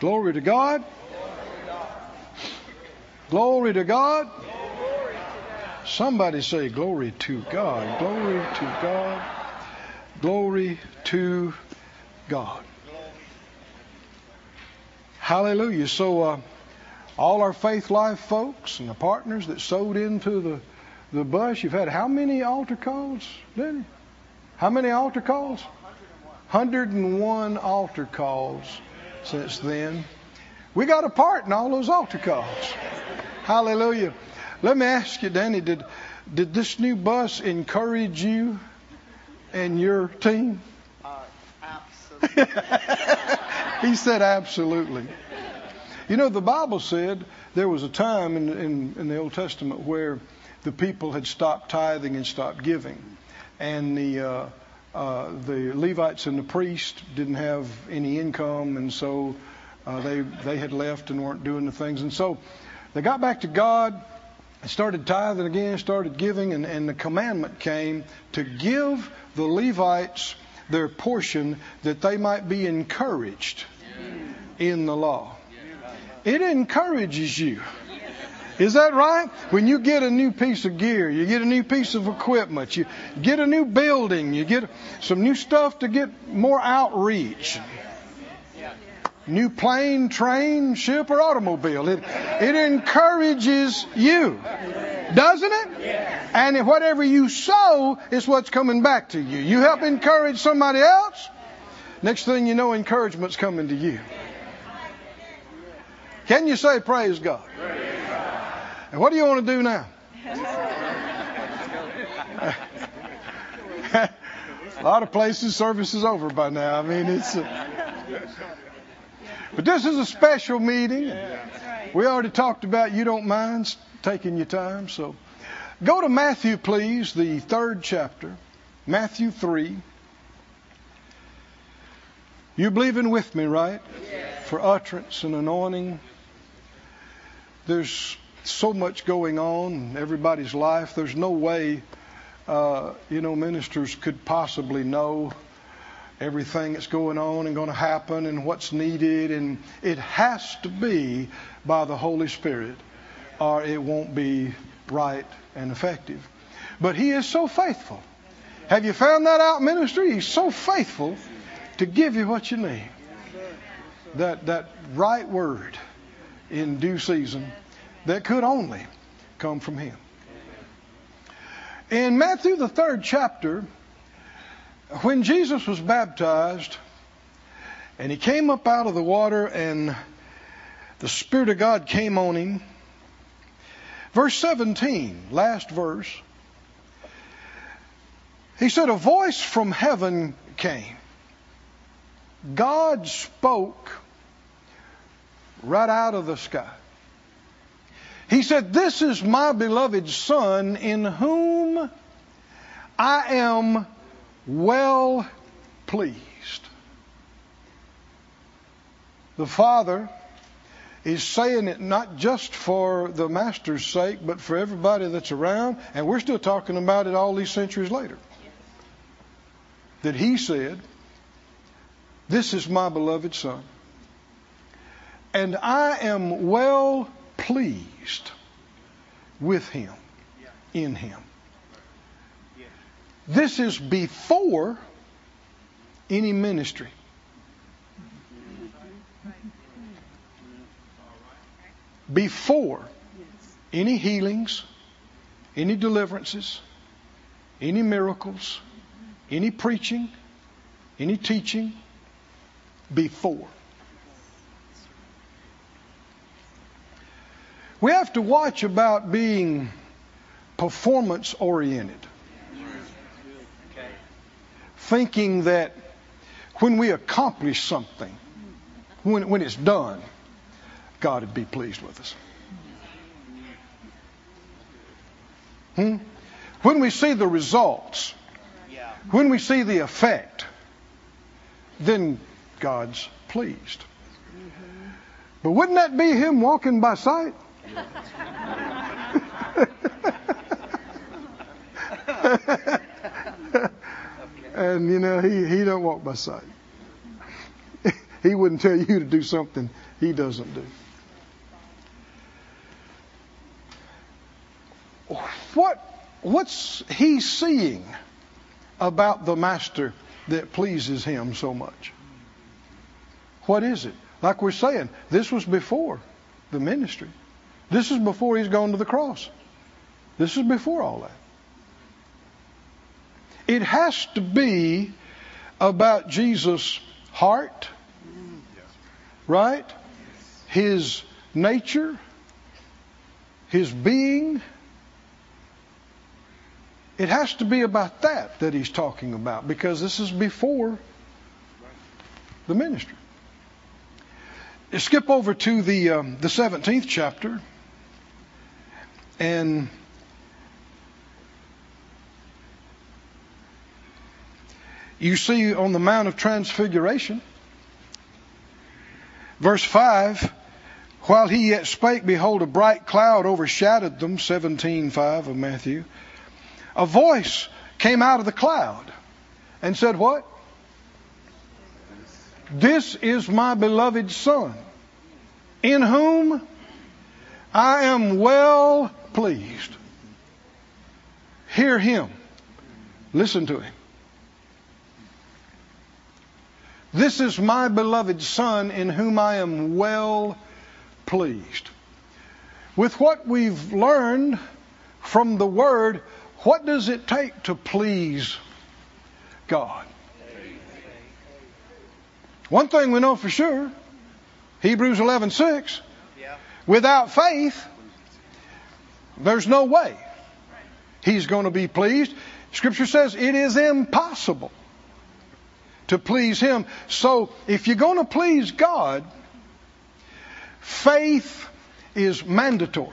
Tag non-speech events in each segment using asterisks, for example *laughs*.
Glory to God. Glory to God. Somebody say, Glory to God. Glory to God. Glory to God. Hallelujah. So, uh, all our Faith Life folks and the partners that sowed into the, the bus, you've had how many altar calls, Denny? How many altar calls? 101 altar calls since then. We got a part in all those altar calls. Hallelujah. Let me ask you, Danny, did did this new bus encourage you and your team? Uh, absolutely. he said absolutely. You know, the Bible said there was a time in, in, in, the Old Testament where the people had stopped tithing and stopped giving. And the, uh, uh, the Levites and the priests didn't have any income, and so uh, they, they had left and weren't doing the things. And so they got back to God, and started tithing again, started giving, and, and the commandment came to give the Levites their portion that they might be encouraged in the law. It encourages you. Is that right? When you get a new piece of gear, you get a new piece of equipment, you get a new building, you get some new stuff to get more outreach. New plane, train, ship, or automobile. It, it encourages you. Doesn't it? And whatever you sow is what's coming back to you. You help encourage somebody else. Next thing you know, encouragement's coming to you. Can you say praise God? Praise God. And what do you want to do now? a lot of places service is over by now. I mean, it's. Uh, but this is a special meeting. We already talked about you don't mind taking your time, so go to Matthew, please, the third chapter, Matthew three. You believing with me, right? For utterance and anointing. There's so much going on in everybody's life. There's no way, uh, you know, ministers could possibly know everything that's going on and going to happen and what's needed. And it has to be by the Holy Spirit, or it won't be right and effective. But He is so faithful. Have you found that out, ministry? He's so faithful to give you what you need. That that right word in due season that could only come from Him. In Matthew, the third chapter, when Jesus was baptized and he came up out of the water and the Spirit of God came on him, verse 17, last verse, he said, A voice from heaven came. God spoke right out of the sky. He said, This is my beloved Son in whom I am well pleased. The Father is saying it not just for the Master's sake, but for everybody that's around, and we're still talking about it all these centuries later. That He said, This is my beloved Son, and I am well pleased with Him, in Him. This is before any ministry. Before any healings, any deliverances, any miracles, any preaching, any teaching, before. We have to watch about being performance oriented thinking that when we accomplish something, when, when it's done, God would be pleased with us. Hmm? When we see the results, when we see the effect, then God's pleased. But wouldn't that be Him walking by sight? And you know he he don't walk by sight. *laughs* he wouldn't tell you to do something he doesn't do. What what's he seeing about the master that pleases him so much? What is it? Like we're saying, this was before the ministry. This is before he's gone to the cross. This is before all that. It has to be about Jesus' heart, right? His nature, his being. It has to be about that that he's talking about because this is before the ministry. Skip over to the um, the 17th chapter and you see on the Mount of Transfiguration, verse 5, while he yet spake, behold, a bright cloud overshadowed them, 17.5 of Matthew. A voice came out of the cloud and said, What? This is my beloved Son, in whom I am well pleased. Hear him. Listen to him. This is my beloved Son in whom I am well pleased. With what we've learned from the Word, what does it take to please God? One thing we know for sure, Hebrews 11:6, without faith there's no way he's going to be pleased. Scripture says it is impossible to please him. So if you're going to please God, faith is mandatory.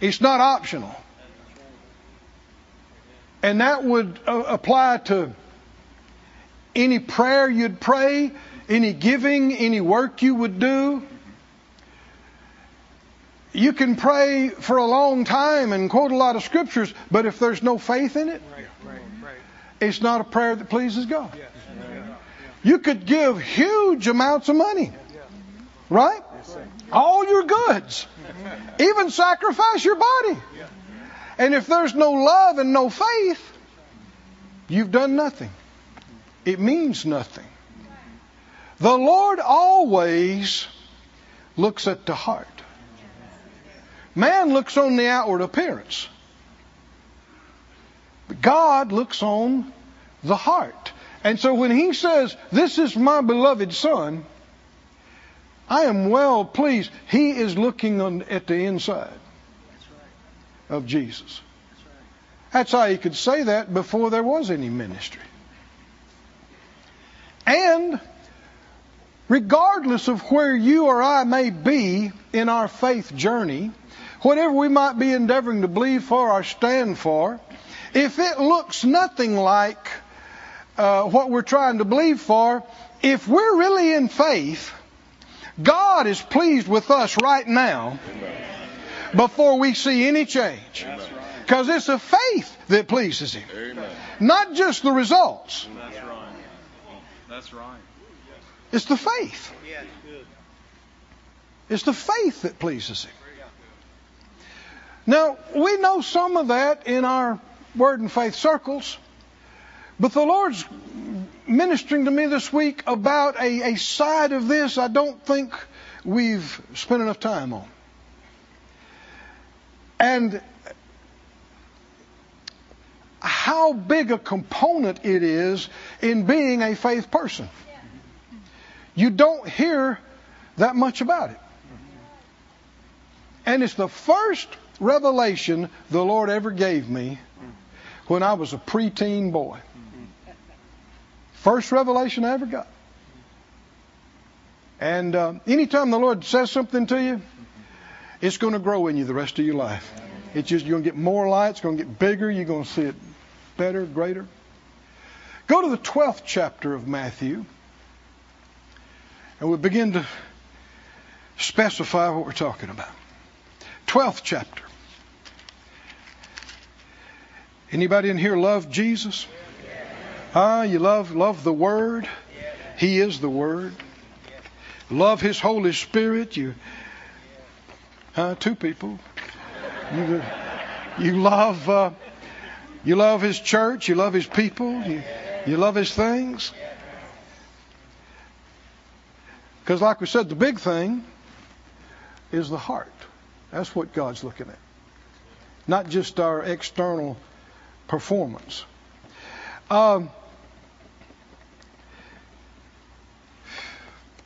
It's not optional. And that would uh, apply to any prayer you'd pray, any giving, any work you would do. You can pray for a long time and quote a lot of scriptures, but if there's no faith in it, it's not a prayer that pleases God. You could give huge amounts of money, right? All your goods, even sacrifice your body. And if there's no love and no faith, you've done nothing. It means nothing. The Lord always looks at the heart. Man looks on the outward appearance. But God looks on the heart. And so when he says, This is my beloved Son, I am well pleased, he is looking on, at the inside of Jesus. That's how he could say that before there was any ministry. And regardless of where you or I may be in our faith journey, whatever we might be endeavoring to believe for or stand for, if it looks nothing like uh, what we're trying to believe for, if we're really in faith, God is pleased with us right now before we see any change. Because it's a faith that pleases Him, not just the results. That's right. That's right. It's the faith. It's the faith that pleases Him. Now, we know some of that in our Word and Faith circles, but the Lord's ministering to me this week about a, a side of this I don't think we've spent enough time on. And how big a component it is in being a faith person. You don't hear that much about it. And it's the first revelation the Lord ever gave me when I was a preteen boy. First revelation I ever got. And uh, anytime the Lord says something to you, it's going to grow in you the rest of your life. It's just you're going to get more light. It's going to get bigger. You're going to see it better, greater. Go to the 12th chapter of Matthew, and we begin to specify what we're talking about. 12th chapter. Anybody in here love Jesus? Ah, you love love the Word. He is the Word. love His Holy Spirit. You, uh, two people. You, you love, uh, you love His church. You love His people. You, you love His things. Because, like we said, the big thing is the heart. That's what God's looking at, not just our external performance. Um,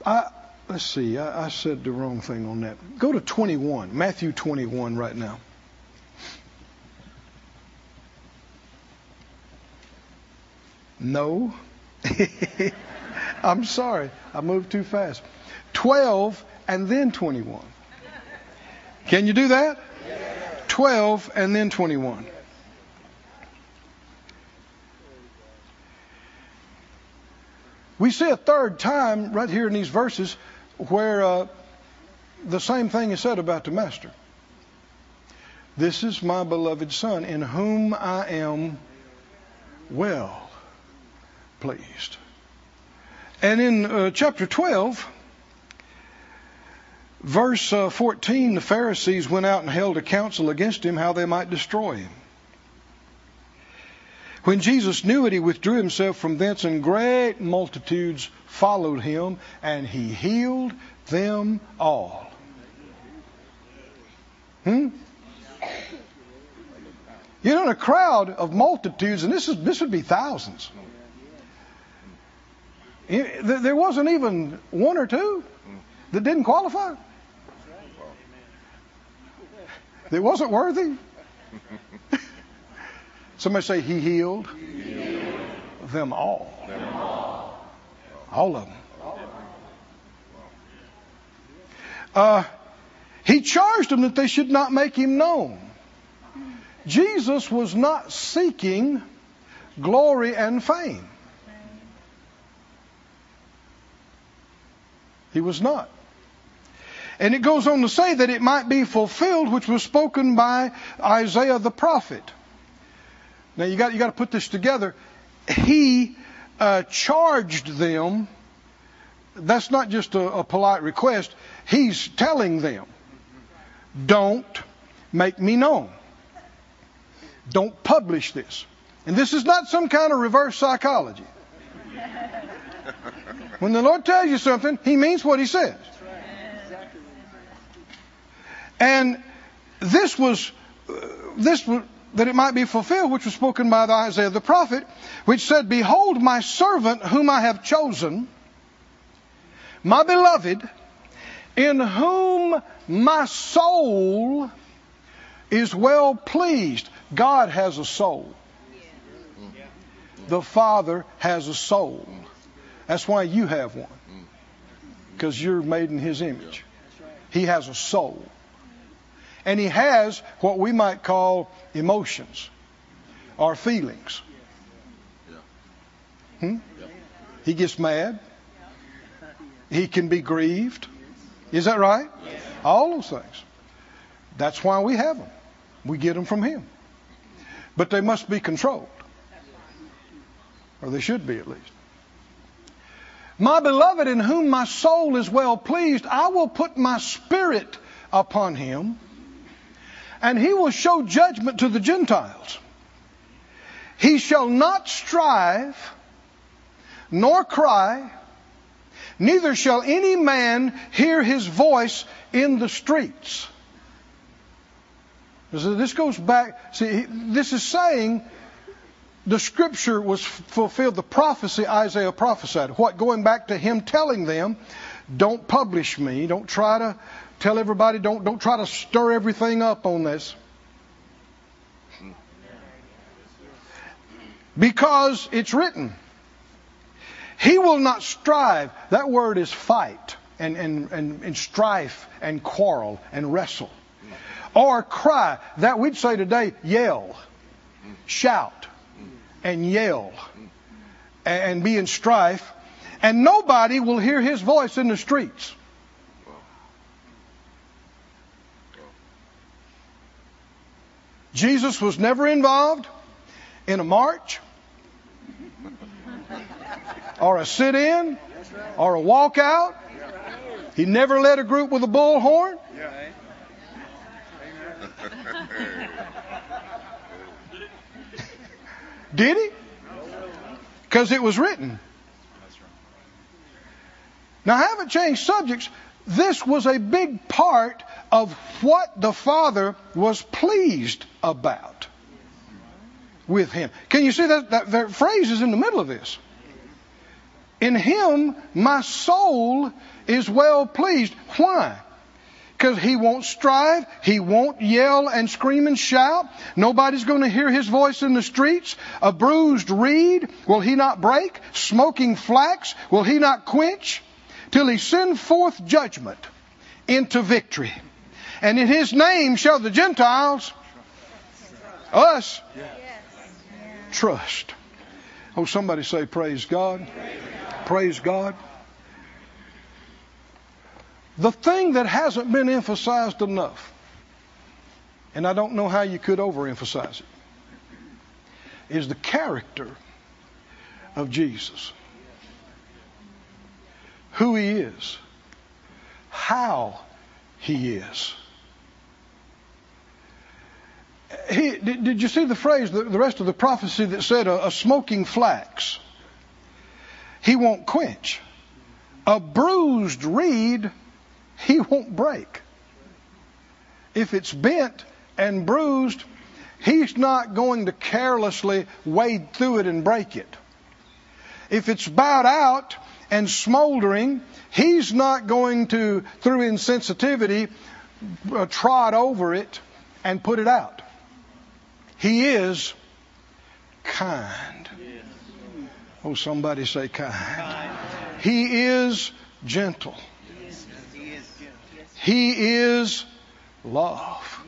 I, let's see, I, I said the wrong thing on that. Go to 21, Matthew 21 right now. No. *laughs* I'm sorry. I moved too fast. 12 and then 21. Can you do that? 12 and then 21. We see a third time right here in these verses where uh, the same thing is said about the Master. This is my beloved Son, in whom I am well pleased. And in uh, chapter 12, verse uh, 14, the Pharisees went out and held a council against him how they might destroy him. When Jesus knew it, he withdrew himself from thence, and great multitudes followed him, and he healed them all. Hmm? You know, in a crowd of multitudes, and this is this would be thousands. There wasn't even one or two that didn't qualify. That wasn't worthy. *laughs* Somebody say, He healed, he healed. Them, all. them all. All of them. Uh, he charged them that they should not make him known. Jesus was not seeking glory and fame. He was not. And it goes on to say that it might be fulfilled which was spoken by Isaiah the prophet. Now you got you got to put this together. He uh, charged them. That's not just a, a polite request. He's telling them, "Don't make me known. Don't publish this." And this is not some kind of reverse psychology. When the Lord tells you something, He means what He says. And this was uh, this was that it might be fulfilled, which was spoken by the Isaiah the prophet, which said, Behold my servant whom I have chosen, my beloved, in whom my soul is well pleased. God has a soul. The Father has a soul. That's why you have one. Because you're made in His image. He has a soul. And he has what we might call emotions or feelings. Hmm? He gets mad. He can be grieved. Is that right? All those things. That's why we have them. We get them from him. But they must be controlled. Or they should be at least. My beloved, in whom my soul is well pleased, I will put my spirit upon him and he will show judgment to the Gentiles. He shall not strive, nor cry, neither shall any man hear his voice in the streets. So this goes back, see, this is saying the scripture was fulfilled, the prophecy Isaiah prophesied. What? Going back to him telling them, don't publish me, don't try to Tell everybody don't don't try to stir everything up on this. Because it's written. He will not strive. That word is fight and, and, and, and strife and quarrel and wrestle. Or cry. That we'd say today, yell, shout, and yell, and be in strife. And nobody will hear his voice in the streets. Jesus was never involved in a march or a sit in or a walkout He never led a group with a bullhorn. *laughs* Did he? Because it was written. Now, I haven't changed subjects. This was a big part of what the Father was pleased about with him. Can you see that, that, that phrase is in the middle of this? In him, my soul is well pleased. Why? Because he won't strive, he won't yell and scream and shout. Nobody's going to hear his voice in the streets. A bruised reed will he not break? Smoking flax will he not quench? Till he send forth judgment into victory. And in his name shall the Gentiles, us, trust. Oh, somebody say, Praise God. Praise God. The thing that hasn't been emphasized enough, and I don't know how you could overemphasize it, is the character of Jesus. Who he is, how he is. He, did, did you see the phrase, the, the rest of the prophecy that said a, a smoking flax? He won't quench. A bruised reed, he won't break. If it's bent and bruised, he's not going to carelessly wade through it and break it. If it's bowed out and smoldering, he's not going to, through insensitivity, uh, trot over it and put it out. He is kind. Oh, somebody say kind. He is gentle. He is love.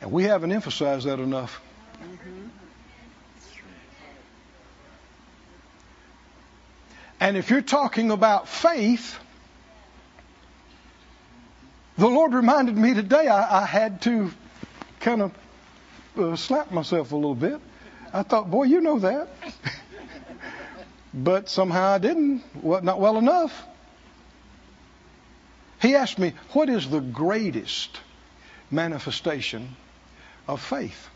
And we haven't emphasized that enough. And if you're talking about faith, the Lord reminded me today I, I had to kind of uh, slap myself a little bit. I thought, boy, you know that. but somehow I didn't. Well, not well enough. He asked me, what is the greatest manifestation of faith?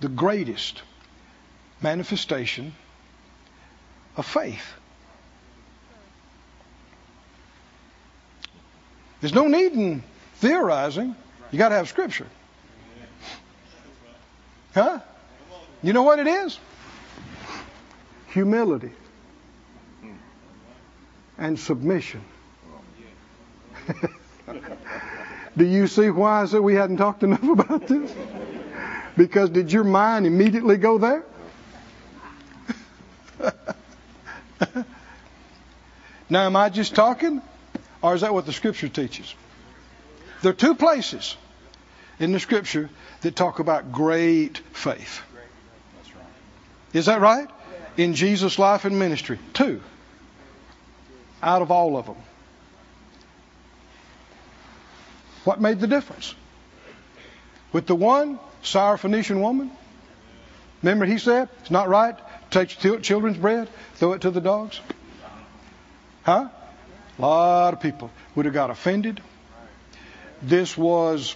The greatest manifestation of faith. There's no need in theorizing. You got to have scripture. Huh? You know what it is? Humility and submission. *laughs* Do you see why I said we hadn't talked enough about this? Because did your mind immediately go there? *laughs* now, am I just talking? Or is that what the scripture teaches? There are two places in the scripture that talk about great faith. Is that right? In Jesus' life and ministry. Two. Out of all of them. What made the difference? With the one, Syrophoenician woman. Remember he said, it's not right take children's bread, throw it to the dogs? Huh? A lot of people would have got offended. This was,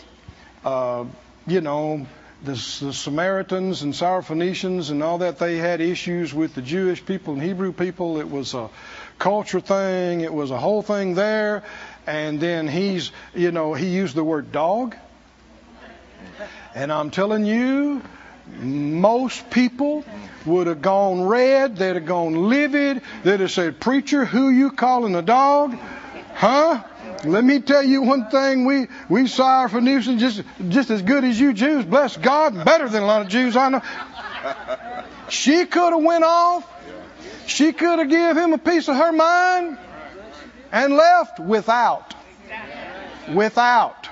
uh, you know, the, the, Samaritans and Syrophoenicians and all that, they had issues with the Jewish people and Hebrew people. It was a culture thing, it was a whole thing there. And then he's, you know, he used the word dog. And I'm telling you, most people would have gone red, they'd have gone livid, they'd have said, Preacher, who you calling a dog? Huh? Let me tell you one thing, we, we Newsom just, just as good as you Jews, bless God, better than a lot of Jews I know. She could have went off. She could have give him a piece of her mind and left without. Without.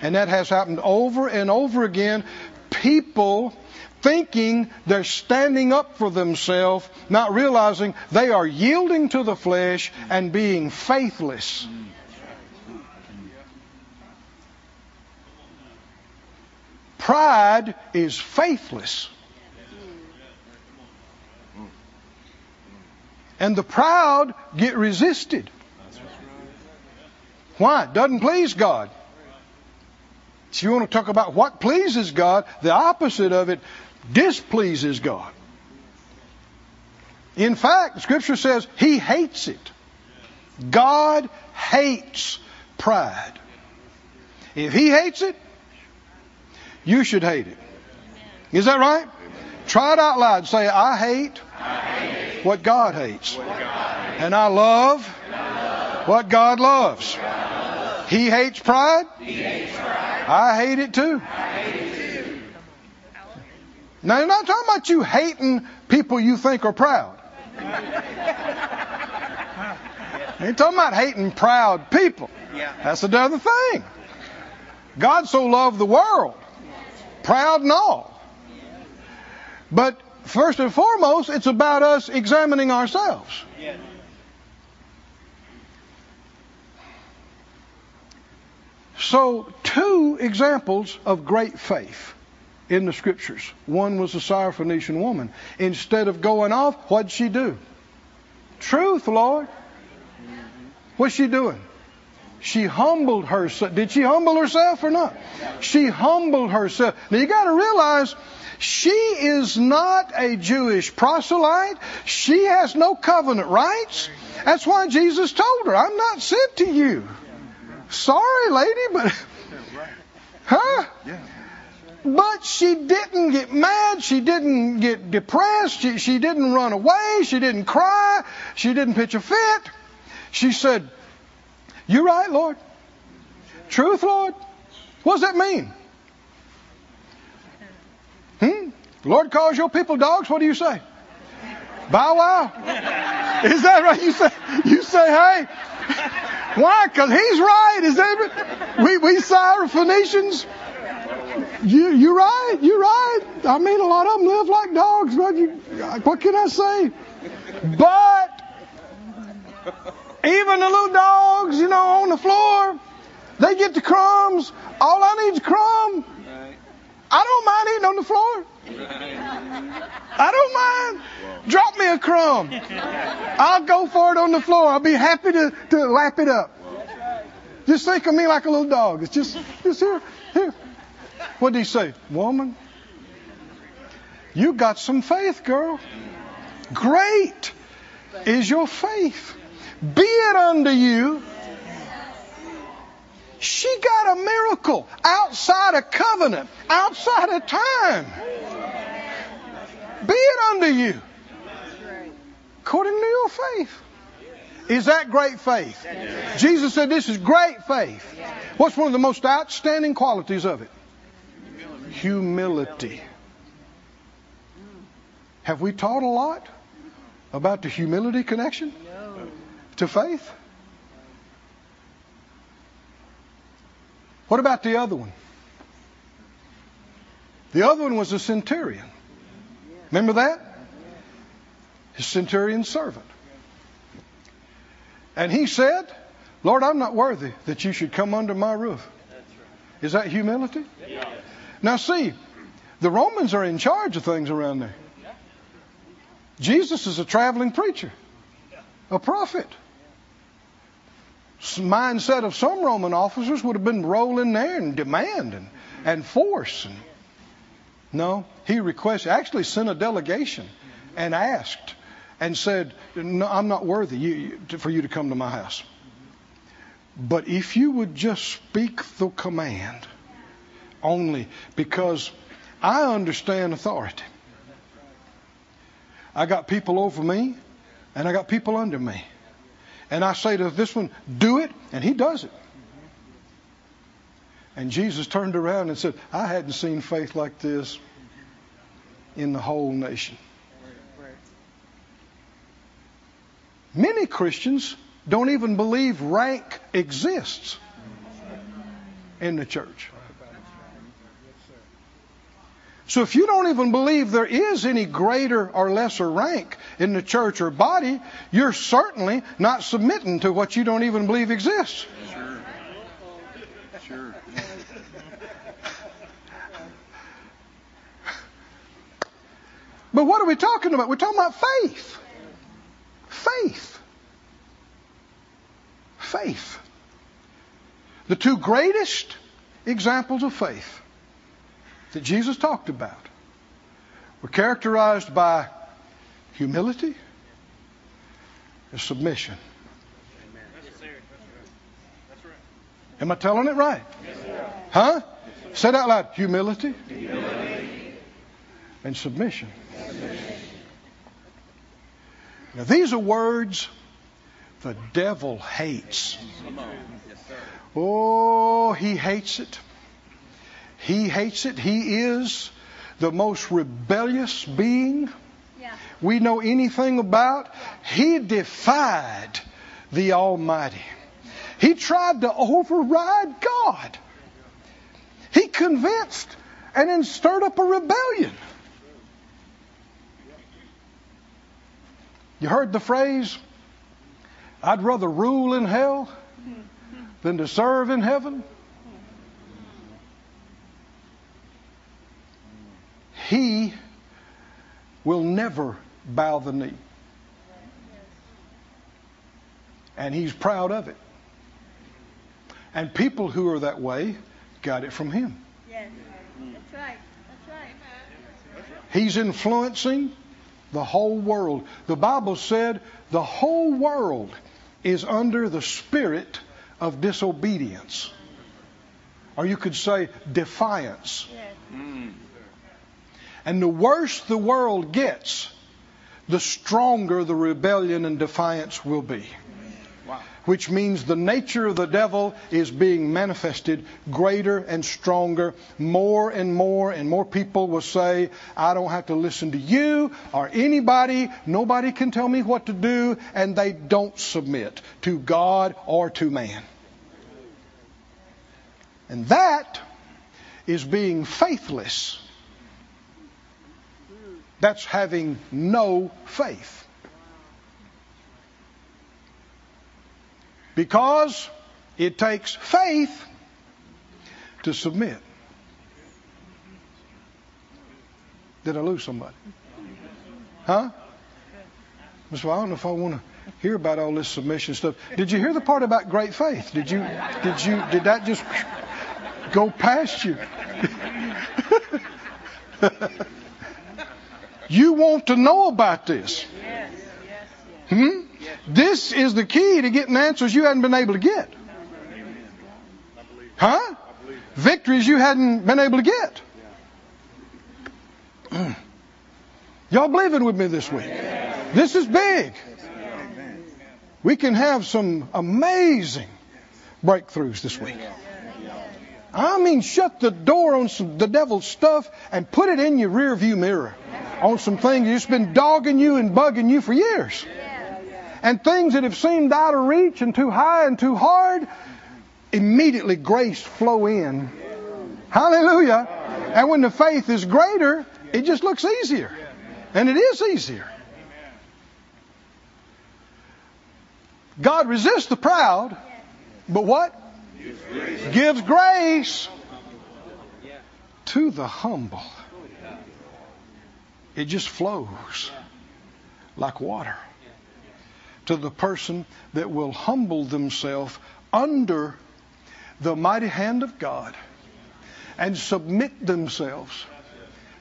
And that has happened over and over again. People thinking they're standing up for themselves, not realizing they are yielding to the flesh and being faithless. Pride is faithless. And the proud get resisted. Why? Doesn't please God. If you want to talk about what pleases God, the opposite of it displeases God. In fact, Scripture says He hates it. God hates pride. If He hates it, you should hate it. Is that right? Try it out loud. Say, I hate, I hate what God hates. what God hates. And I love And I love what God loves. God loves. He hates pride. He hates pride. I hate it too. Now, you're not talking about you hating people you think are proud. ain't talking about hating proud people. That's another thing. God so loved the world, proud and all. But first and foremost, it's about us examining ourselves. Yeah. So, two examples of great faith in the scriptures. One was the Syrophoenician woman. Instead of going off, what'd she do? Truth, Lord. What's she doing? She humbled herself. Did she humble herself or not? She humbled herself. Now you got to realize she is not a Jewish proselyte. She has no covenant rights. That's why Jesus told her, I'm not sent to you. Sorry, lady, but. Huh? But she didn't get mad. She didn't get depressed. She, she didn't run away. She didn't cry. She didn't pitch a fit. She said, You're right, Lord? Truth, Lord? What does that mean? Hmm? Lord calls your people dogs. What do you say? Bow wow. Is that right? You say, you say, hey. Why? Because he's right. Is that we we Syrophoenicians? You you right. You right. I mean, a lot of them live like dogs. But you, what can I say? But even the little dogs, you know, on the floor, they get the crumbs. All I need is crumb. I don't mind eating on the floor. I don't mind. Drop me a crumb. I'll go for it on the floor. I'll be happy to, to lap it up. Just think of me like a little dog. It's just, just here, here. What did he say? Woman, you got some faith, girl. Great is your faith. Be it unto you. She got a miracle outside of covenant, outside of time. Be it unto you according to your faith. Is that great faith? Jesus said this is great faith. What's one of the most outstanding qualities of it? Humility. Have we taught a lot about the humility connection to faith? What about the other one? The other one was a centurion. Remember that? His centurion servant. And he said, Lord, I'm not worthy that you should come under my roof. Is that humility? Now, see, the Romans are in charge of things around there. Jesus is a traveling preacher, a prophet. Mindset of some Roman officers would have been roll in there and demand and, force. And, no, he requested, actually sent a delegation and asked and said, no, I'm not worthy for you to come to my house. But if you would just speak the command only, because I understand authority. I got people over me, and I got people under me. And I say to this one, do it, and he does it. And Jesus turned around and said, I hadn't seen faith like this in the whole nation. Many Christians don't even believe rank exists in the church. So if you don't even believe there is any greater or lesser rank in the church or body, you're certainly not submitting to what you don't even believe exists. Sure. Sure. But what are we talking about? We're talking about faith. faith. Faith. The two greatest examples of faith that Jesus talked about were characterized by humility and submission. Am I telling it right? Huh? Say it out loud. Humility, and submission. Now, these are words the devil hates. Oh, he hates it. He hates it. He is the most rebellious being we know anything about. He defied the Almighty. He tried to override God. He convinced and then stirred up a rebellion. You heard the phrase, I'd rather rule in hell than to serve in heaven? He will never bow the knee. And he's proud of it. And people who are that way got it from him. Yes, that's right. That's right. He's influencing the whole world. The Bible said the whole world is under the spirit of disobedience. Or you could say defiance. Yes. Mm. And the worse the world gets, the stronger the rebellion and defiance will be. Wow. Which means the nature of the devil is being manifested greater and stronger, more and more, and more people will say, I don't have to listen to you or anybody, nobody can tell me what to do, and they don't submit to God or to man. And that is being faithless. That's having no faith. Because it takes faith to submit. Did I lose somebody? Huh? So I don't know if I want to hear about all this submission stuff. Did you hear the part about great faith? Did you did you did that just go past you? *laughs* you want to know about this. Hmm? This is the key to getting answers you hadn't been able to get. Huh? Victories you hadn't been able to get. Y'all believing with me this week? This is big. We can have some amazing breakthroughs this week. I mean, shut the door on some, the devil's stuff and put it in your rear view mirror on some things that's been dogging you and bugging you for years. And things that have seemed out of reach and too high and too hard, immediately grace flow in. Hallelujah. And when the faith is greater, it just looks easier. And it is easier. God resists the proud, but what? Gives grace to the humble. It just flows like water to the person that will humble themselves under the mighty hand of God and submit themselves.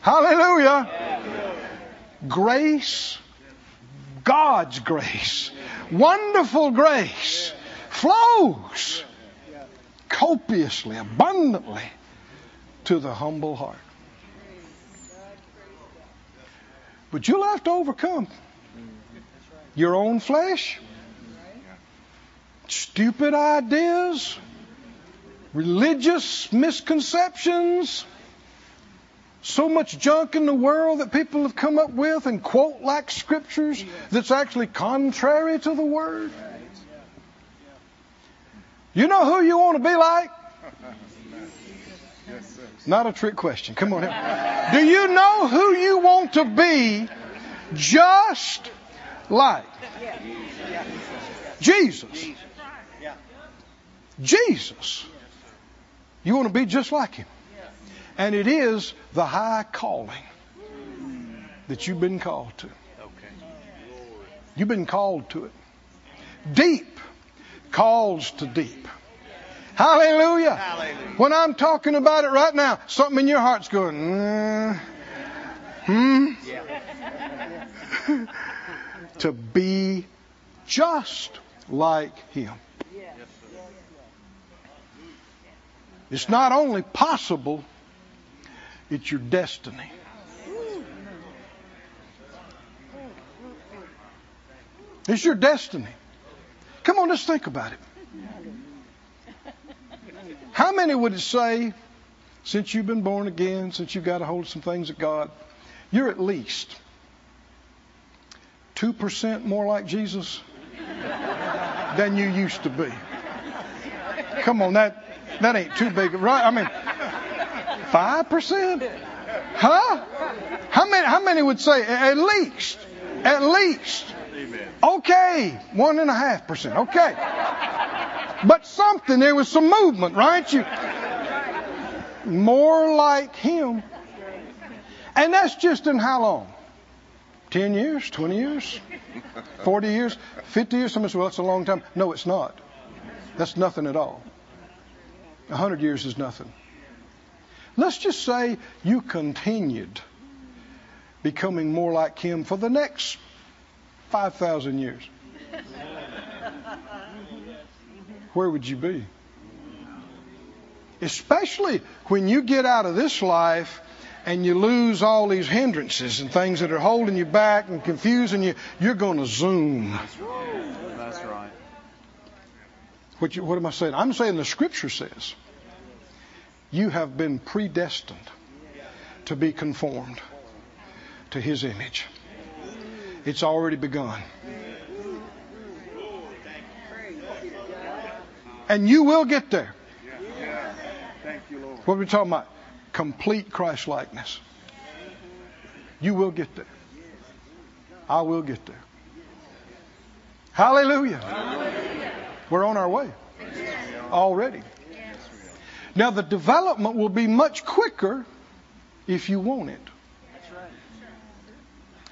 Hallelujah. Grace, God's grace, wonderful grace flows copiously, abundantly to the humble heart. But you'll have to overcome your own flesh, stupid ideas, religious misconceptions, so much junk in the world that people have come up with and quote like scriptures that's actually contrary to the word. You know who you want to be like? Not a trick question. Come on. Do you know who you want to be just like? Jesus. Jesus. You want to be just like him. And it is the high calling that you've been called to. You've been called to it. Deep calls to deep. Hallelujah. Hallelujah. When I'm talking about it right now, something in your heart's going, mm, hmm? to be just like Him. It's not only possible, it's your destiny. It's your destiny. Come on, let's think about it. How many would it say, since you've been born again, since you've got a hold of some things of God, you're at least 2% more like Jesus *laughs* than you used to be? Come on, that, that ain't too big, right? I mean, 5%? Huh? How many, how many would say at least? At least. Amen. Okay, one and a half percent. Okay. But something, there was some movement, right? You more like him. And that's just in how long? 10 years, 20 years, 40 years, 50 years? Somebody says, well, that's a long time. No, it's not. That's nothing at all. 100 years is nothing. Let's just say you continued becoming more like him for the next 5,000 years. Where would you be? Especially when you get out of this life and you lose all these hindrances and things that are holding you back and confusing you, you're going to zoom. That's right. What, you, what am I saying? I'm saying the scripture says you have been predestined to be conformed to his image. It's already begun. And you will get there. Thank you, Lord. What are we talking about? Complete Christ likeness. You will get there. I will get there. Hallelujah. We're on our way already. Now, the development will be much quicker if you want it.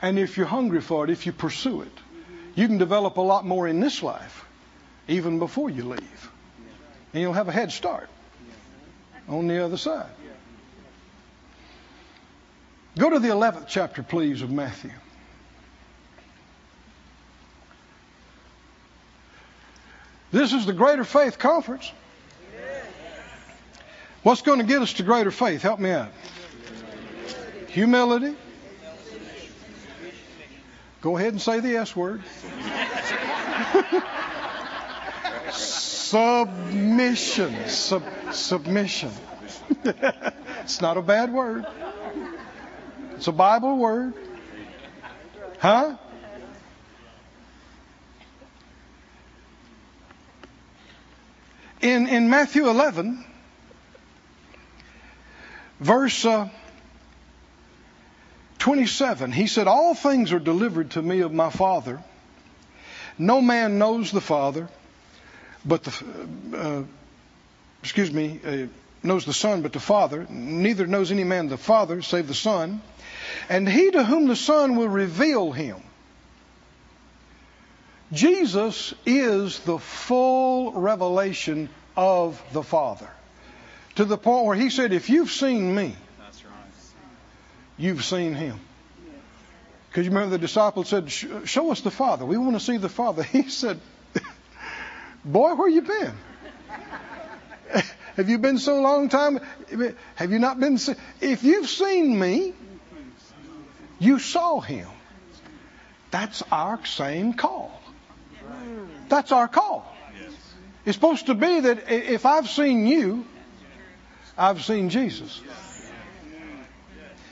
And if you're hungry for it, if you pursue it, you can develop a lot more in this life, even before you leave. And you'll have a head start on the other side. Go to the 11th chapter, please, of Matthew. This is the Greater Faith Conference. What's going to get us to greater faith? Help me out. Humility. Go ahead and say the S word. *laughs* Submission. Sub, submission. *laughs* it's not a bad word. It's a Bible word. Huh? In, in Matthew 11, verse uh, 27, he said, All things are delivered to me of my Father. No man knows the Father, but the, uh, excuse me, uh, knows the Son, but the Father. Neither knows any man the Father, save the Son. And he to whom the Son will reveal him. Jesus is the full revelation of the Father. To the point where he said, If you've seen me, you've seen him. Because you remember the disciples said, Show us the Father. We want to see the Father. *laughs* He said, Boy, where you been? Have you been so long time? Have you not been? If you've seen me, you saw him. That's our same call. That's our call. It's supposed to be that if I've seen you, I've seen Jesus.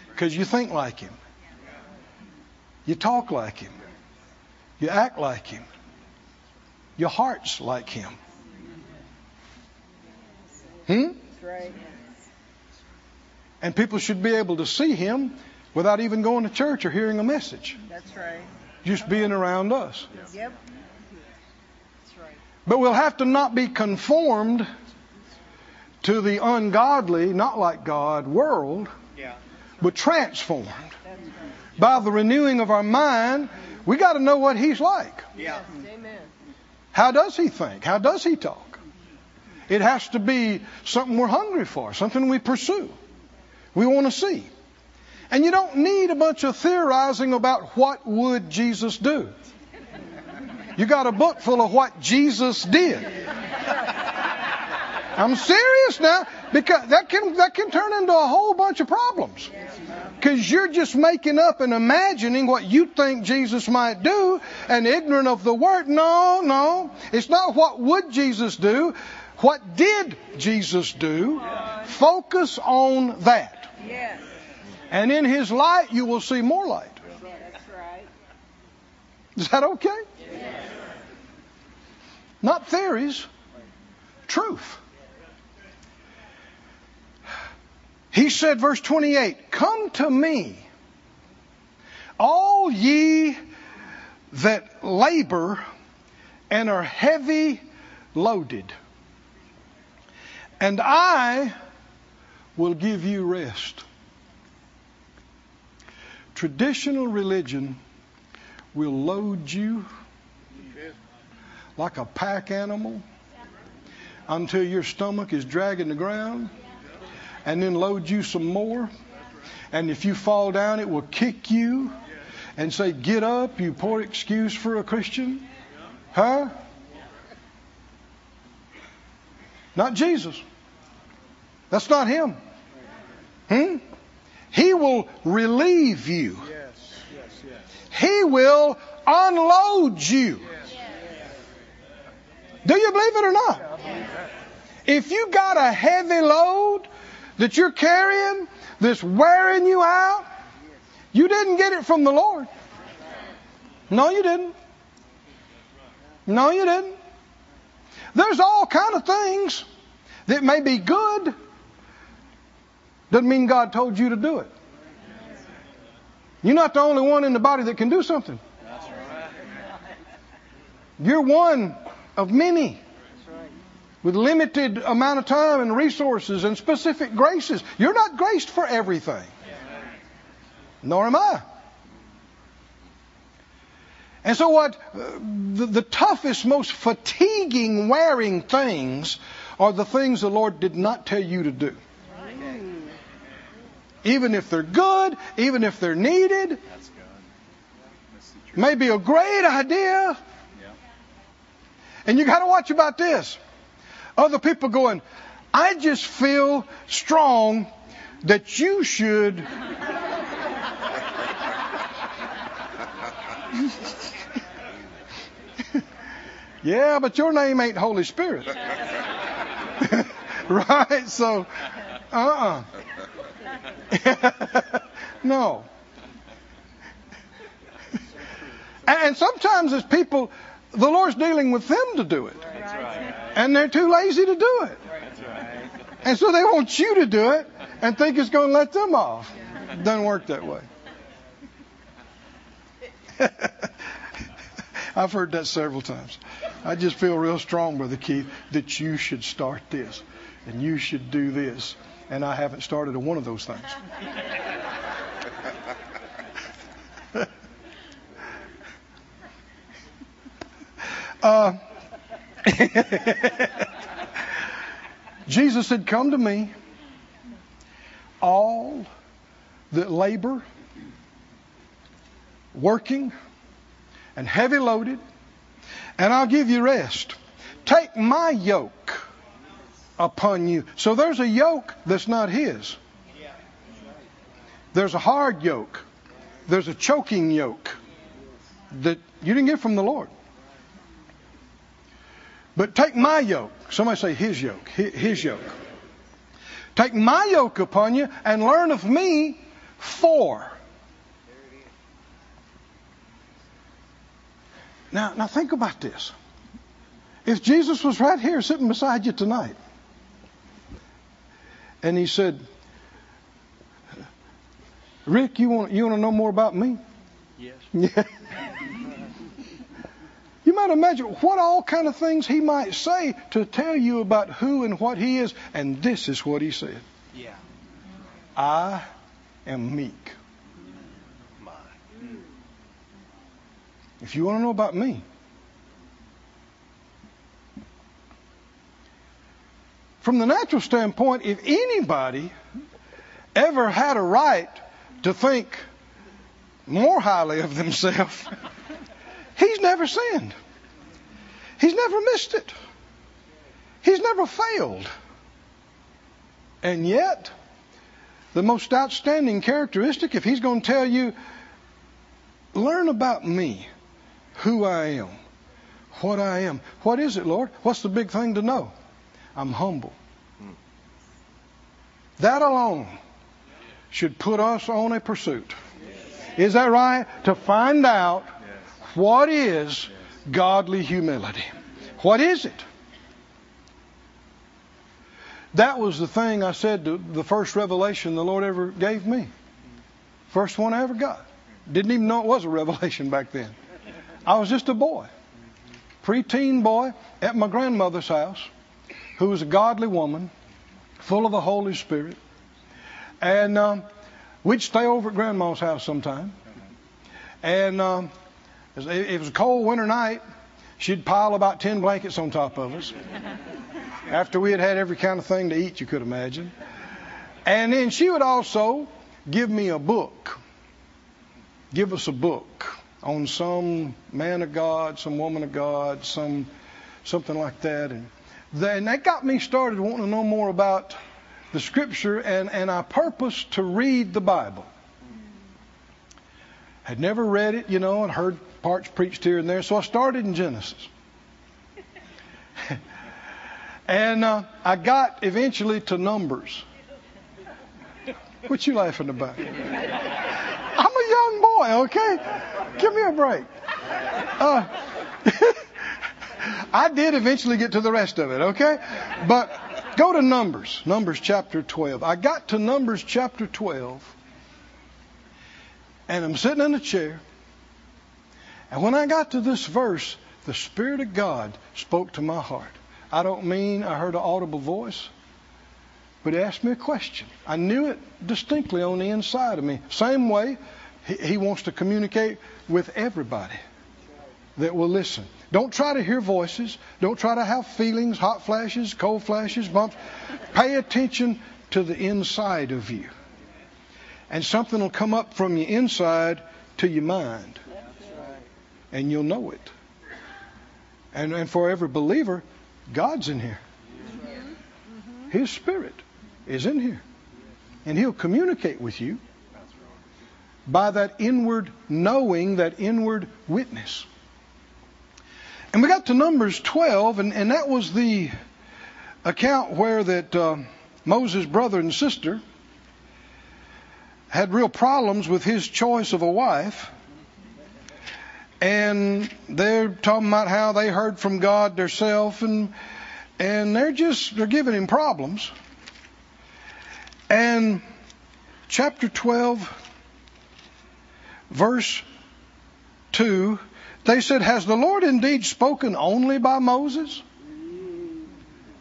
Because you think like him. You talk like him. You act like him. Your heart's like him. Hmm? And people should be able to see him without even going to church or hearing a message. That's right. Just being around us. Yep. That's right. But we'll have to not be conformed to the ungodly, not like God, world, Yeah. but transformed right. by the renewing of our mind, We got to know what he's like. Yeah. Amen. How does he think? How does he talk? It has to be something we're hungry for, something we pursue. We want to see. And you don't need a bunch of theorizing about what would Jesus do. You got a book full of what Jesus did. I'm serious now because that can that can turn into a whole bunch of problems. Because you're just making up and imagining what you think Jesus might do and ignorant of the word. No, no. It's not what would Jesus do. What did Jesus do? Focus on that. And in his light you will see more light. Is that okay? Not theories, truth. He said, verse 28, Come to me, all ye that labor and are heavy loaded, and I will give you rest. Traditional religion will load you like a pack animal until your stomach is dragging the ground and then load you some more. And if you fall down, it will kick you and say, Get up, you poor excuse for a Christian. Huh? Not Jesus. That's not Him. Hmm? He will relieve you. He will unload you. Do you believe it or not? If you got a heavy load that you're carrying that's wearing you out, you didn't get it from the Lord. No, you didn't. No, you didn't. There's all kind of things that may be good. Doesn't mean God told you to do it. You're not the only one in the body that can do something. You're one of many with limited amount of time and resources and specific graces. You're not graced for everything. Nor am I. And so, what uh, the, the toughest, most fatiguing, wearing things are the things the Lord did not tell you to do. Even if they're good, even if they're needed, truth. a great idea. Yeah. And you got to watch about this. Other people going, I just feel strong that you should. *laughs* yeah, but your name ain't Holy Spirit. *laughs* right? So, uh uh *laughs* no. And sometimes as people, the Lord's dealing with them to do it. Right. And they're too lazy to do it. Right. And so they want you to do it and think it's going to let them off. Doesn't work that way. *laughs* I've heard that several times. I just feel real strong, Brother Keith, that you should start this and you should do this. And I haven't started on one of those things. *laughs* uh, Jesus said, Come to me, all that labor, working, and heavy loaded, and I'll give you rest. Take my yoke upon you. So there's a yoke that's not his. There's a hard yoke. There's a choking yoke that you didn't get from the Lord. But take my yoke. Somebody say his yoke. His yoke. Take my yoke upon you and learn of me for. Now, now think about this. If Jesus was right here sitting beside you tonight, and he said, Rick, you want you want to know more about me? Yes. Yeah. *laughs* Imagine what all kind of things he might say to tell you about who and what he is, and this is what he said. Yeah. I am meek. My. If you want to know about me, from the natural standpoint, if anybody ever had a right to think more highly of themselves, *laughs* he's never sinned. He's never missed it. He's never failed. And yet, the most outstanding characteristic, if he's going to tell you, learn about me, who I am, what I am. What is it, Lord? What's the big thing to know? I'm humble. That alone should put us on a pursuit. Is that right? To find out what is godly humility. What is it? That was the thing I said, to the first revelation the Lord ever gave me. First one I ever got. Didn't even know it was a revelation back then. I was just a boy, preteen boy at my grandmother's house, who was a godly woman, full of the Holy Spirit. And um, we'd stay over at grandma's house sometime. And um, it was a cold winter night. She'd pile about 10 blankets on top of us after we had had every kind of thing to eat you could imagine. And then she would also give me a book. Give us a book on some man of God, some woman of God, some something like that. And, then that got me started wanting to know more about the scripture and, and I purposed to read the Bible. Had never read it, you know, and heard parts preached here and there, so I started in Genesis. *laughs* and uh, I got eventually to Numbers. What you laughing about? I'm a young boy, okay? Give me a break. Uh, *laughs* I did eventually get to the rest of it, okay? But go to Numbers, Numbers chapter 12. I got to Numbers chapter 12, and I'm sitting in a chair, and when I got to this verse, the Spirit of God spoke to my heart. I don't mean I heard an audible voice, but He asked me a question. I knew it distinctly on the inside of me. Same way He, he wants to communicate with everybody that will listen. Don't try to hear voices. Don't try to have feelings, hot flashes, cold flashes, bumps. Pay attention to the inside of you. And something will come up from your inside to your mind. And you'll know it. And, and for every believer, God's in here. His Spirit is in here. And He'll communicate with you by that inward knowing, that inward witness. And we got to Numbers 12, and, and that was the account where that uh, Moses' brother and sister had real problems with his choice of a wife. And they're talking about how they heard from God themselves, and and they're just they're giving him problems. And chapter 12, verse 2 they said, Has the Lord indeed spoken only by Moses?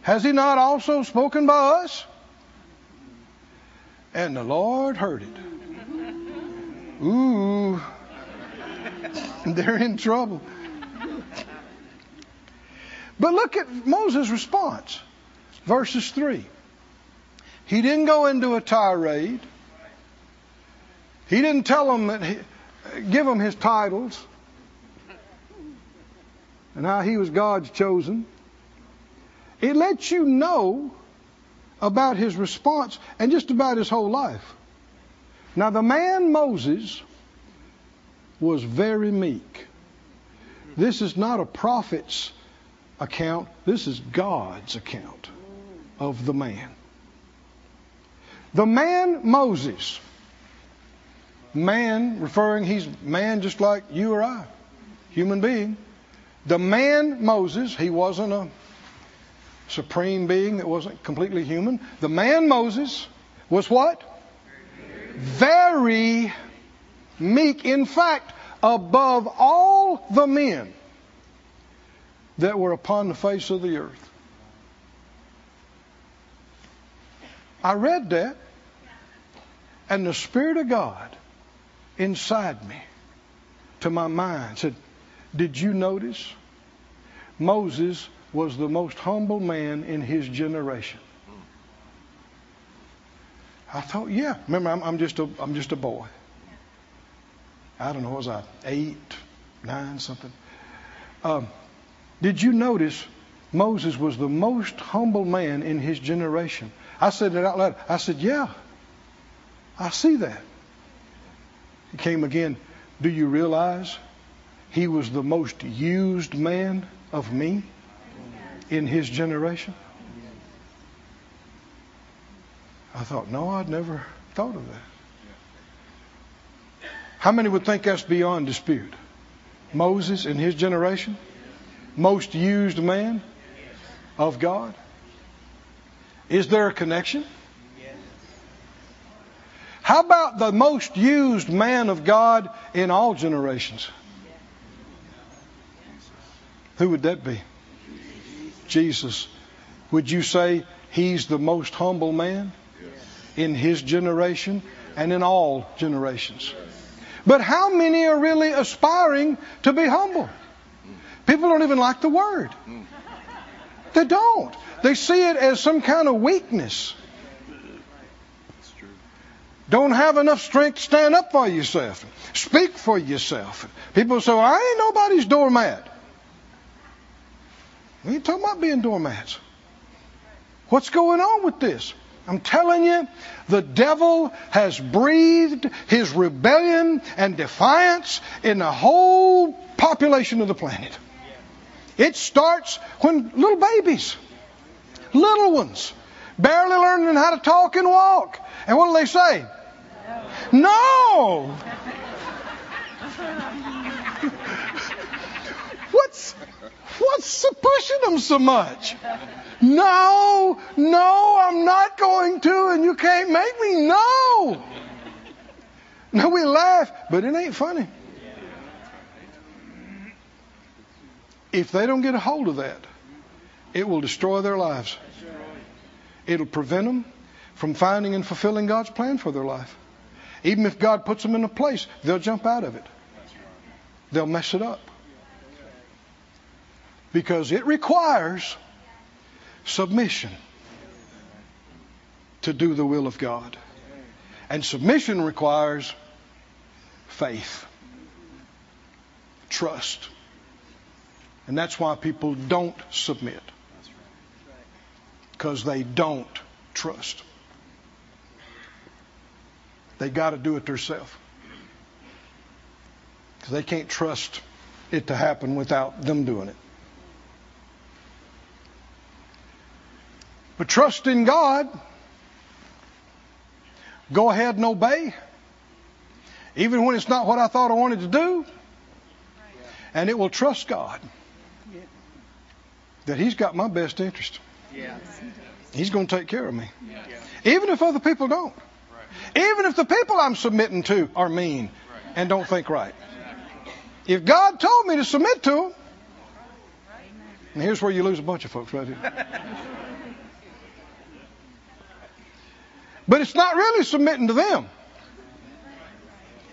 Has he not also spoken by us? And the Lord heard it. Ooh, *laughs* they're in trouble. But look at Moses' response. Verses 3. He didn't go into a tirade. He didn't tell them that he, give them his titles and how he was God's chosen. It lets you know about his response and just about his whole life. Now, the man Moses was very meek. This is not a prophet's account, this is God's account of the man. The man Moses, man referring, he's man just like you or I, human being. The man Moses, he wasn't a supreme being that wasn't completely human. The man Moses was what? Very meek. In fact, above all the men that were upon the face of the earth. I read that, and the Spirit of God inside me, to my mind, said, Did you notice? Moses was the most humble man in his generation. I thought, yeah. Remember, I'm, I'm just a I'm just a boy. I don't know, was I eight, nine, something? Um, did you notice Moses was the most humble man in his generation? I said it out loud. I said, yeah, I see that. He came again. Do you realize he was the most used man of me in his generation? I thought, no, I'd never thought of that. How many would think that's beyond dispute? Moses in his generation, most used man of God. Is there a connection? How about the most used man of God in all generations? Who would that be? Jesus. Would you say he's the most humble man in his generation and in all generations? But how many are really aspiring to be humble? People don't even like the word. They don't. They see it as some kind of weakness. Don't have enough strength to stand up for yourself. Speak for yourself. People say, well, I ain't nobody's doormat. We ain't talking about being doormats. What's going on with this? I'm telling you, the devil has breathed his rebellion and defiance in the whole population of the planet. It starts when little babies, little ones, barely learning how to talk and walk. And what do they say? No! *laughs* What's what's pushing them so much? No, no, I'm not going to, and you can't make me. No. Now we laugh, but it ain't funny. If they don't get a hold of that, it will destroy their lives. It'll prevent them from finding and fulfilling God's plan for their life. Even if God puts them in a place, they'll jump out of it. They'll mess it up. Because it requires submission to do the will of God. And submission requires faith, trust. And that's why people don't submit. Because they don't trust. They got to do it themselves. Because they can't trust it to happen without them doing it. But trust in God. Go ahead and obey. Even when it's not what I thought I wanted to do. And it will trust God that He's got my best interest. He's going to take care of me. Even if other people don't. Even if the people I'm submitting to are mean and don't think right. If God told me to submit to them, and here's where you lose a bunch of folks right here. But it's not really submitting to them.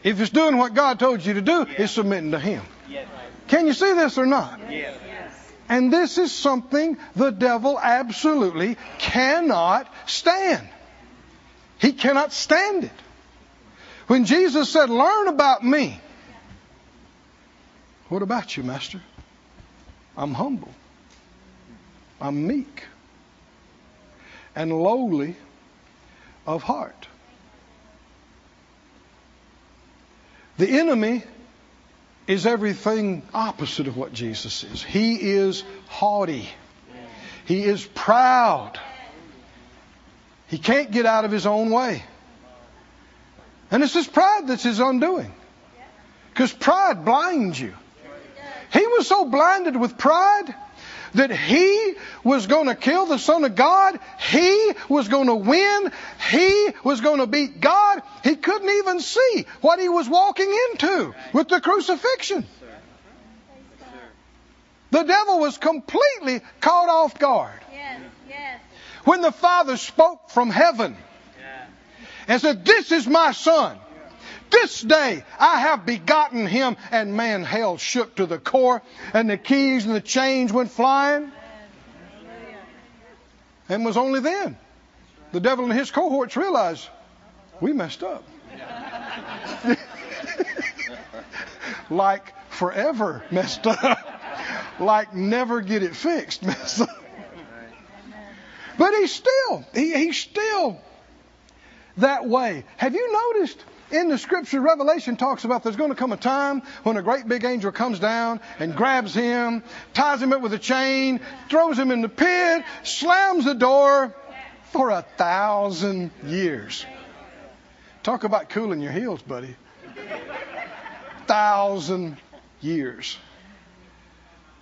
If it's doing what God told you to do, it's submitting to Him. Can you see this or not? And this is something the devil absolutely cannot stand. He cannot stand it. When Jesus said, Learn about me. What about you, Master? I'm humble. I'm meek and lowly of heart. The enemy is everything opposite of what Jesus is. He is haughty. He is proud. He can't get out of his own way. And it's his pride that's his undoing. Because pride blinds you. He was so blinded with pride that he was going to kill the Son of God. He was going to win. He was going to beat God. He couldn't even see what he was walking into with the crucifixion. The devil was completely caught off guard. Yes, yes. When the Father spoke from heaven and said, This is my Son. This day I have begotten him. And man, hell shook to the core, and the keys and the chains went flying. And was only then the devil and his cohorts realized we messed up. *laughs* like forever messed up. like never get it fixed messed up. But he's still, he, he's still that way. Have you noticed in the scripture, Revelation talks about there's going to come a time when a great big angel comes down and grabs him, ties him up with a chain, throws him in the pit, slams the door for a thousand years. Talk about cooling your heels, buddy. Thousand years.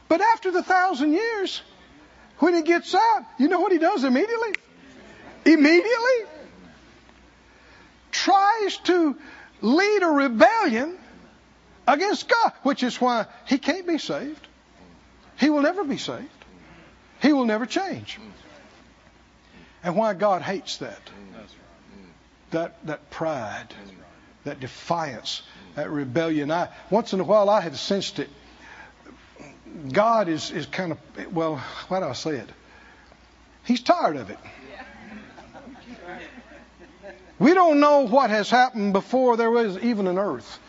But after the thousand years, when he gets up, you know what he does immediately? Immediately tries to lead a rebellion against God, which is why he can't be saved. He will never be saved. He will never change. And why God hates that. That that pride, that defiance, that rebellion. I once in a while I have sensed it. God is, is kind of well, how do I say it? He's tired of it. We don't know what has happened before there was even an earth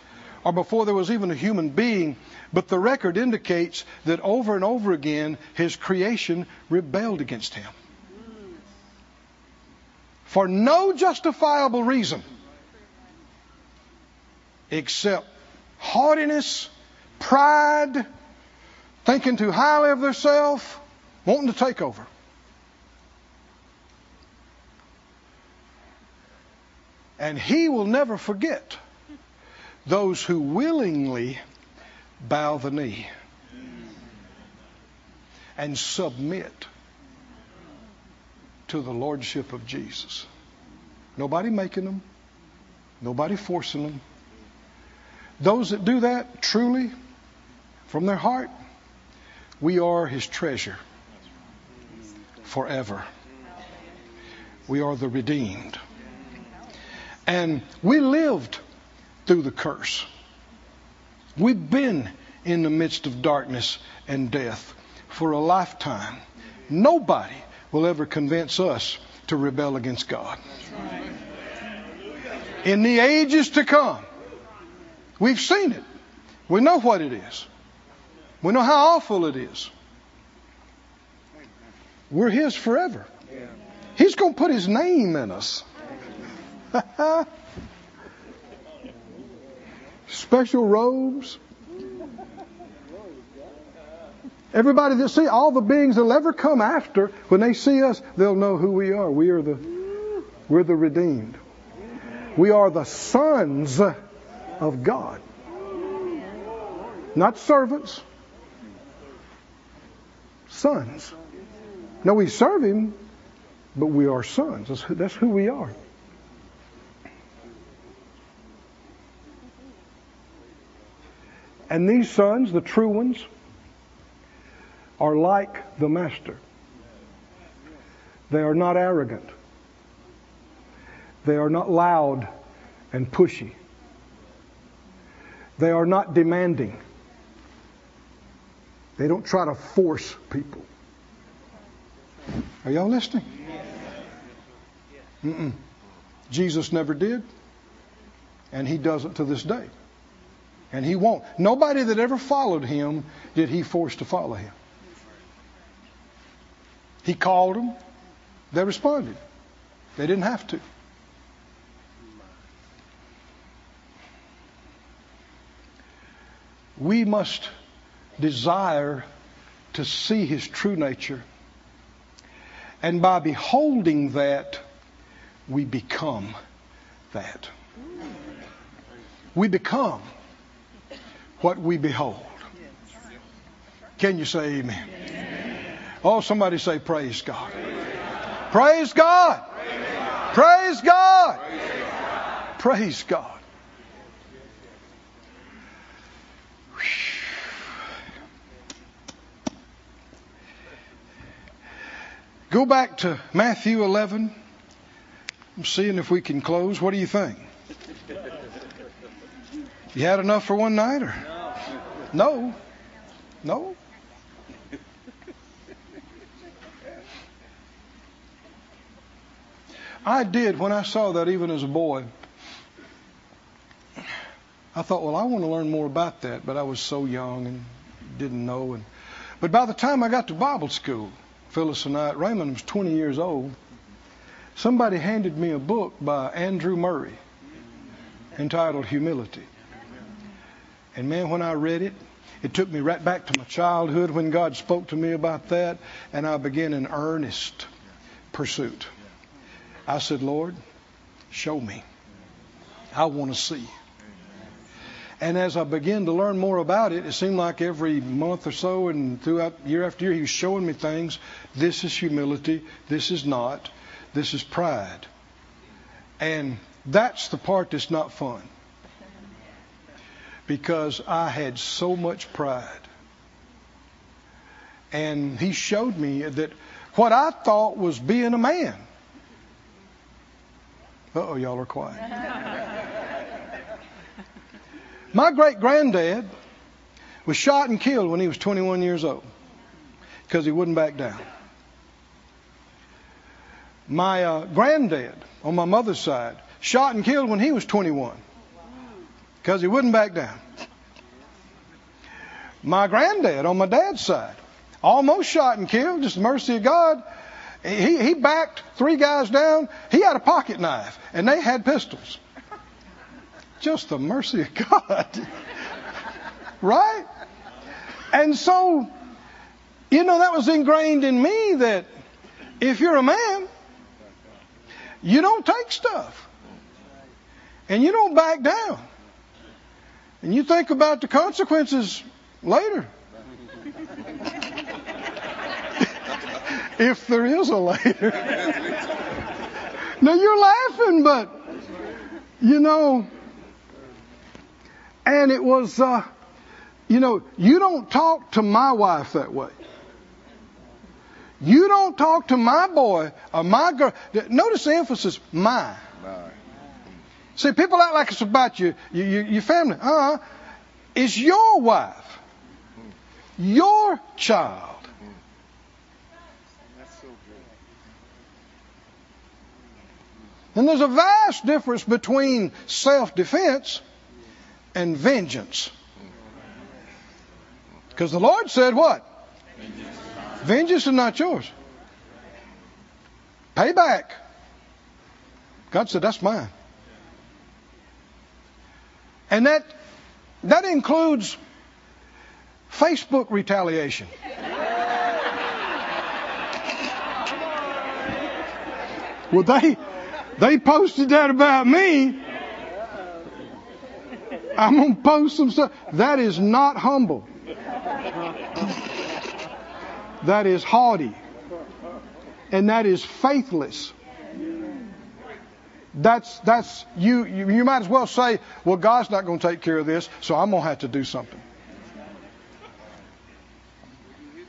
or before there was even a human being, but the record indicates that over and over again his creation rebelled against him. For no justifiable reason except haughtiness, pride, thinking too highly of themselves, wanting to take over. And he will never forget those who willingly bow the knee and submit to the lordship of Jesus. Nobody making them, nobody forcing them. Those that do that truly from their heart, we are his treasure forever. We are the redeemed. And we lived through the curse. We've been in the midst of darkness and death for a lifetime. Nobody will ever convince us to rebel against God. In the ages to come, we've seen it. We know what it is. We know how awful it is. We're His forever. He's going to put His name in us. *laughs* Special robes. Everybody that see all the beings that'll ever come after, when they see us, they'll know who we are. We are the we're the redeemed. We are the sons of God. Not servants. Sons. No, we serve him, but we are sons. That's, that's who we are. And these sons, the true ones, are like the master. They are not arrogant. They are not loud and pushy. They are not demanding. They don't try to force people. Are y'all listening? Mm-mm. Jesus never did, and he doesn't to this day. And he won't. Nobody that ever followed him did he force to follow him. He called them, they responded. They didn't have to. We must desire to see his true nature. And by beholding that, we become that. We become what we behold. Can you say amen? Oh, somebody say, Praise God. Praise God. Praise God. Praise God. Go back to Matthew 11. I'm seeing if we can close. What do you think? You had enough for one night or? No. No. I did when I saw that even as a boy. I thought, well, I want to learn more about that, but I was so young and didn't know. And but by the time I got to Bible school, Phyllis and I, Raymond was 20 years old. Somebody handed me a book by Andrew Murray entitled Humility. And man, when I read it, it took me right back to my childhood when God spoke to me about that, and I began an earnest pursuit. I said, Lord, show me. I want to see. And as I began to learn more about it, it seemed like every month or so and throughout year after year, he was showing me things. This is humility. This is not. This is pride. And that's the part that's not fun. Because I had so much pride. And he showed me that what I thought was being a man. Uh oh, y'all are quiet. *laughs* My great granddad was shot and killed when he was 21 years old because he wouldn't back down. My uh, granddad on my mother's side shot and killed when he was 21 because he wouldn't back down. My granddad on my dad's side almost shot and killed, just the mercy of God. He, he backed three guys down. He had a pocket knife, and they had pistols. Just the mercy of God. *laughs* right? And so, you know, that was ingrained in me that if you're a man, you don't take stuff. And you don't back down. And you think about the consequences later. if there is a later. now you're laughing, but you know, and it was, uh, you know, you don't talk to my wife that way. You don't talk to my boy or my girl. Notice the emphasis, my. See, people act like it's about you, you, you your family. Uh-uh. It's your wife, your child. And there's a vast difference between self defense and vengeance. Because the Lord said what? Vengeance is not yours. Pay back. God said, that's mine. And that, that includes Facebook retaliation. Well, they, they posted that about me. I'm going to post some stuff. That is not humble. That is haughty. And that is faithless. That's, that's, you, you, might as well say, well, God's not going to take care of this, so I'm going to have to do something.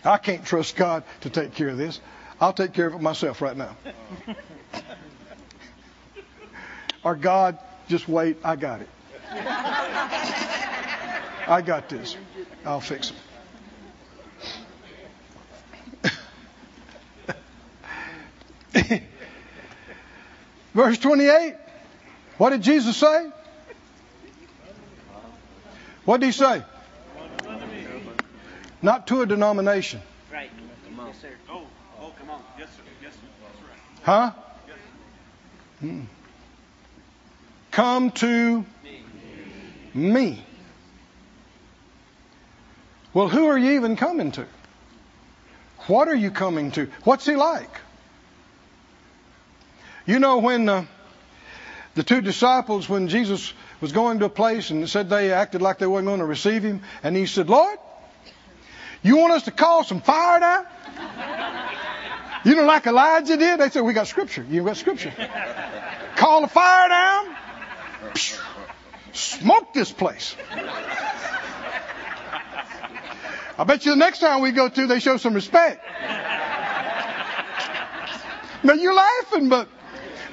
I can't trust God to take care of this. I'll take care of it myself right now. *laughs* or God, just wait, I got it. I got this. I'll fix it. *laughs* Verse 28. What did Jesus say? What did he say? Not to a denomination. Right. Yes, sir. Oh, oh, come on. Yes, sir. Yes, sir. That's Huh? right. Hmm. Come to me. Well, who are you even coming to? What are you coming to? What's he like? You know, when uh, the two disciples, when Jesus was going to a place and said they acted like they weren't going to receive him, and he said, Lord, you want us to call some fire down? You know, like Elijah did? They said, We got scripture. You got scripture. Call the fire down. Smoke this place. I bet you the next time we go to, they show some respect. Now you're laughing, but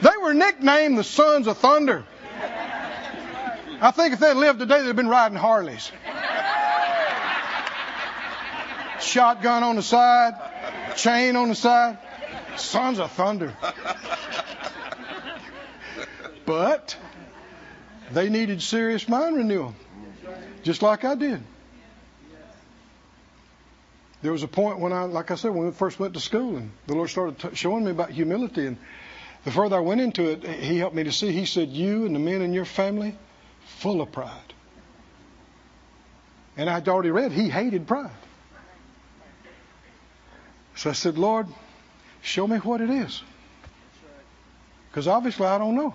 they were nicknamed the sons of thunder. I think if they'd lived today, they'd have been riding Harleys. Shotgun on the side, chain on the side, sons of thunder. But they needed serious mind renewal, just like I did. There was a point when I, like I said, when we first went to school, and the Lord started t- showing me about humility. And the further I went into it, He helped me to see. He said, "You and the men in your family, full of pride." And I'd already read He hated pride. So I said, Lord, show me what it is. Because obviously I don't know.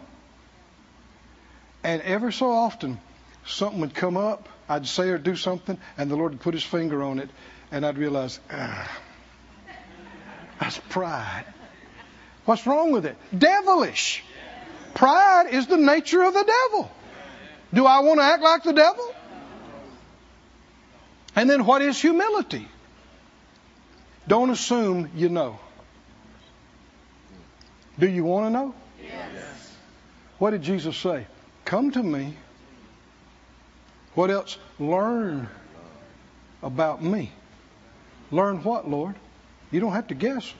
And ever so often, something would come up, I'd say or do something, and the Lord would put his finger on it, and I'd realize, ah, that's pride. What's wrong with it? Devilish. Pride is the nature of the devil. Do I want to act like the devil? And then what is humility? Don't assume you know. Do you want to know? Yes. What did Jesus say? Come to me. What else? Learn about me. Learn what, Lord? You don't have to guess.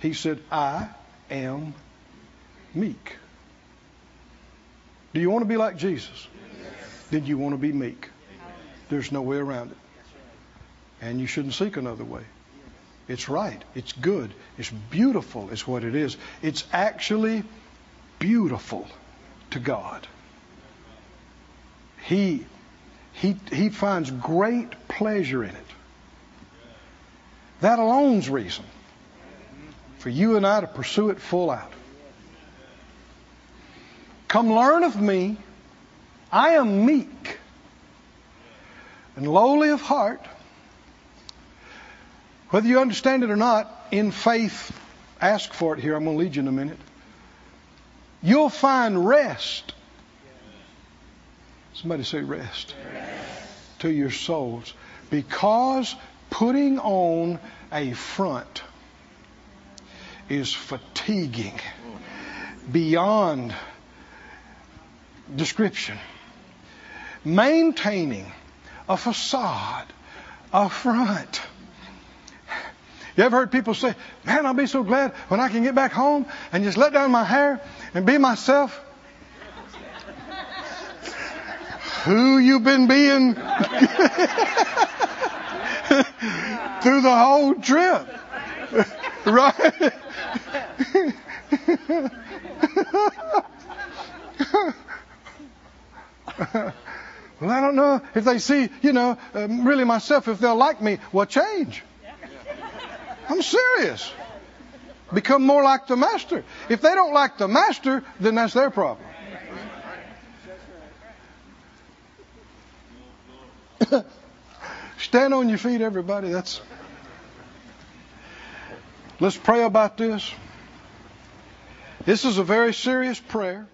He said, I am meek. Do you want to be like Jesus? Then you want to be meek. There's no way around it. And you shouldn't seek another way. It's right. It's good. It's beautiful, is what it is. It's actually beautiful to God. He, he, he finds great pleasure in it. That alone's reason for you and I to pursue it full out. Come learn of me. I am meek and lowly of heart. Whether you understand it or not, in faith, ask for it here. I'm going to lead you in a minute. You'll find rest. Somebody say rest. rest. To your souls. Because putting on a front is fatiguing beyond description. Maintaining a facade, a front. You ever heard people say, Man, I'll be so glad when I can get back home and just let down my hair and be myself? Who you been being *laughs* through the whole trip? Right? *laughs* well, I don't know if they see, you know, um, really myself, if they'll like me. Well, change. I'm serious. Become more like the master. If they don't like the master, then that's their problem. *coughs* Stand on your feet, everybody. That's. Let's pray about this. This is a very serious prayer.